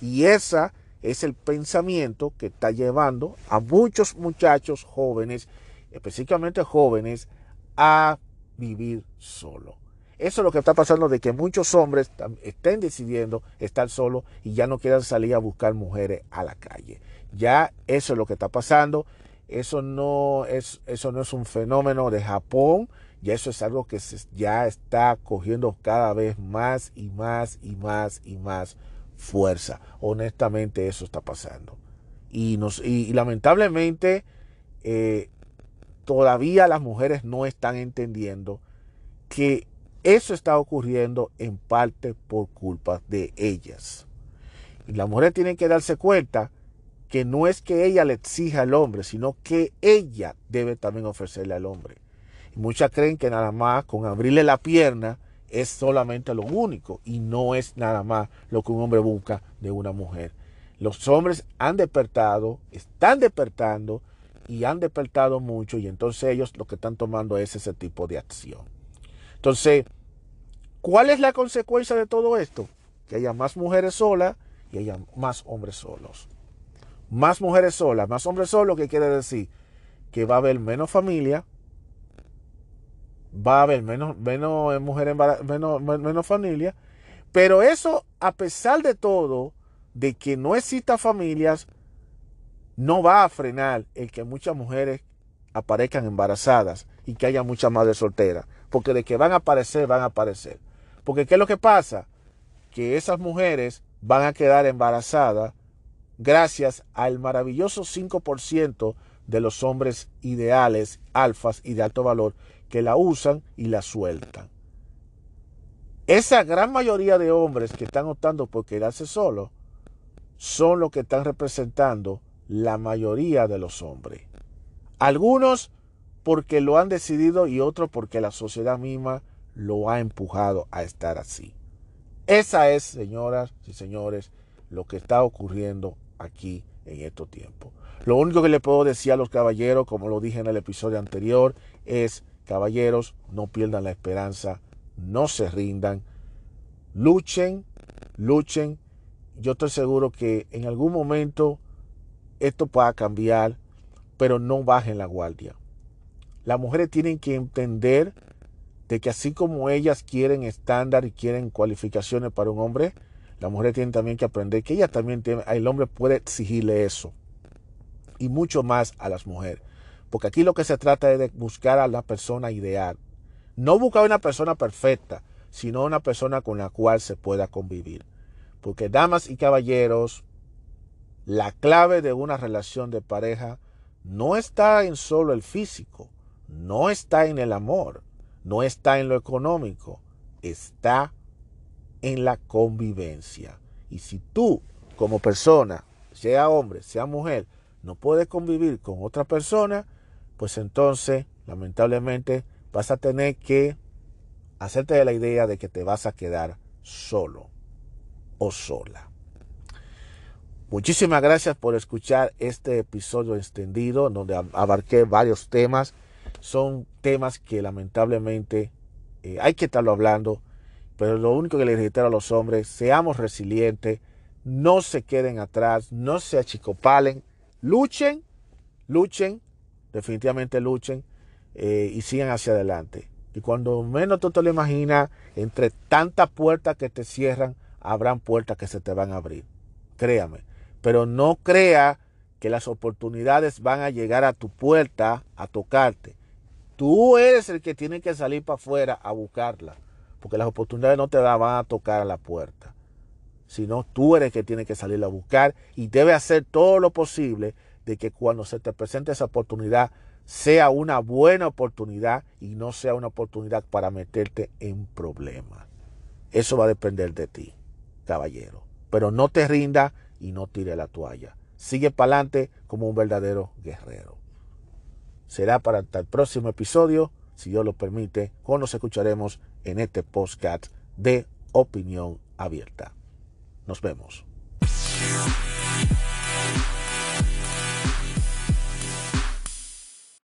Y esa es el pensamiento que está llevando a muchos muchachos jóvenes, específicamente jóvenes, a vivir solo. Eso es lo que está pasando de que muchos hombres estén decidiendo estar solos y ya no quieran salir a buscar mujeres a la calle. Ya eso es lo que está pasando. Eso no es, eso no es un fenómeno de Japón, ya eso es algo que ya está cogiendo cada vez más y más y más y más fuerza. Honestamente eso está pasando. Y, nos, y, lamentablemente eh, todavía las mujeres no están entendiendo que eso está ocurriendo en parte por culpa de ellas. Y las mujeres tienen que darse cuenta que no es que ella le exija al hombre, sino que ella debe también ofrecerle al hombre. Y muchas creen que nada más con abrirle la pierna es solamente lo único y no es nada más lo que un hombre busca de una mujer. Los hombres han despertado, están despertando y han despertado mucho y entonces ellos lo que están tomando es ese tipo de acción. Entonces, ¿cuál es la consecuencia de todo esto? Que haya más mujeres solas y haya más hombres solos. Más mujeres solas, más hombres solos, ¿qué quiere decir? Que va a haber menos familia, va a haber menos, menos mujeres, menos, menos familia, pero eso, a pesar de todo, de que no exista familias, no va a frenar el que muchas mujeres aparezcan embarazadas y que haya muchas madres solteras. Porque de que van a aparecer, van a aparecer. Porque ¿qué es lo que pasa? Que esas mujeres van a quedar embarazadas gracias al maravilloso 5% de los hombres ideales, alfas y de alto valor que la usan y la sueltan. Esa gran mayoría de hombres que están optando por quedarse solos son los que están representando la mayoría de los hombres. Algunos porque lo han decidido y otros porque la sociedad misma lo ha empujado a estar así. Esa es, señoras y señores, lo que está ocurriendo aquí en estos tiempos. Lo único que le puedo decir a los caballeros, como lo dije en el episodio anterior, es, caballeros, no pierdan la esperanza, no se rindan, luchen, luchen yo estoy seguro que en algún momento esto pueda cambiar, pero no bajen la guardia. Las mujeres tienen que entender de que así como ellas quieren estándar y quieren cualificaciones para un hombre, las mujeres tienen también que aprender que ella también tiene, el hombre puede exigirle eso. Y mucho más a las mujeres. Porque aquí lo que se trata es de buscar a la persona ideal. No buscar una persona perfecta, sino una persona con la cual se pueda convivir. Porque damas y caballeros, la clave de una relación de pareja no está en solo el físico, no está en el amor, no está en lo económico, está en la convivencia. Y si tú, como persona, sea hombre, sea mujer, no puedes convivir con otra persona, pues entonces, lamentablemente, vas a tener que hacerte la idea de que te vas a quedar solo o sola. Muchísimas gracias por escuchar este episodio extendido donde abarqué varios temas. Son temas que lamentablemente eh, hay que estarlo hablando, pero lo único que les reitero a los hombres, seamos resilientes, no se queden atrás, no se achicopalen, luchen, luchen, definitivamente luchen eh, y sigan hacia adelante. Y cuando menos tú te lo imaginas, entre tantas puertas que te cierran, habrán puertas que se te van a abrir. Créame. Pero no crea que las oportunidades van a llegar a tu puerta a tocarte. Tú eres el que tiene que salir para afuera a buscarla. Porque las oportunidades no te van a tocar a la puerta. Sino tú eres el que tiene que salir a buscar y debe hacer todo lo posible de que cuando se te presente esa oportunidad sea una buena oportunidad y no sea una oportunidad para meterte en problemas. Eso va a depender de ti caballero. Pero no te rinda y no tire la toalla. Sigue para adelante como un verdadero guerrero. Será para el próximo episodio, si Dios lo permite, cuando nos escucharemos en este podcast de Opinión Abierta. Nos vemos.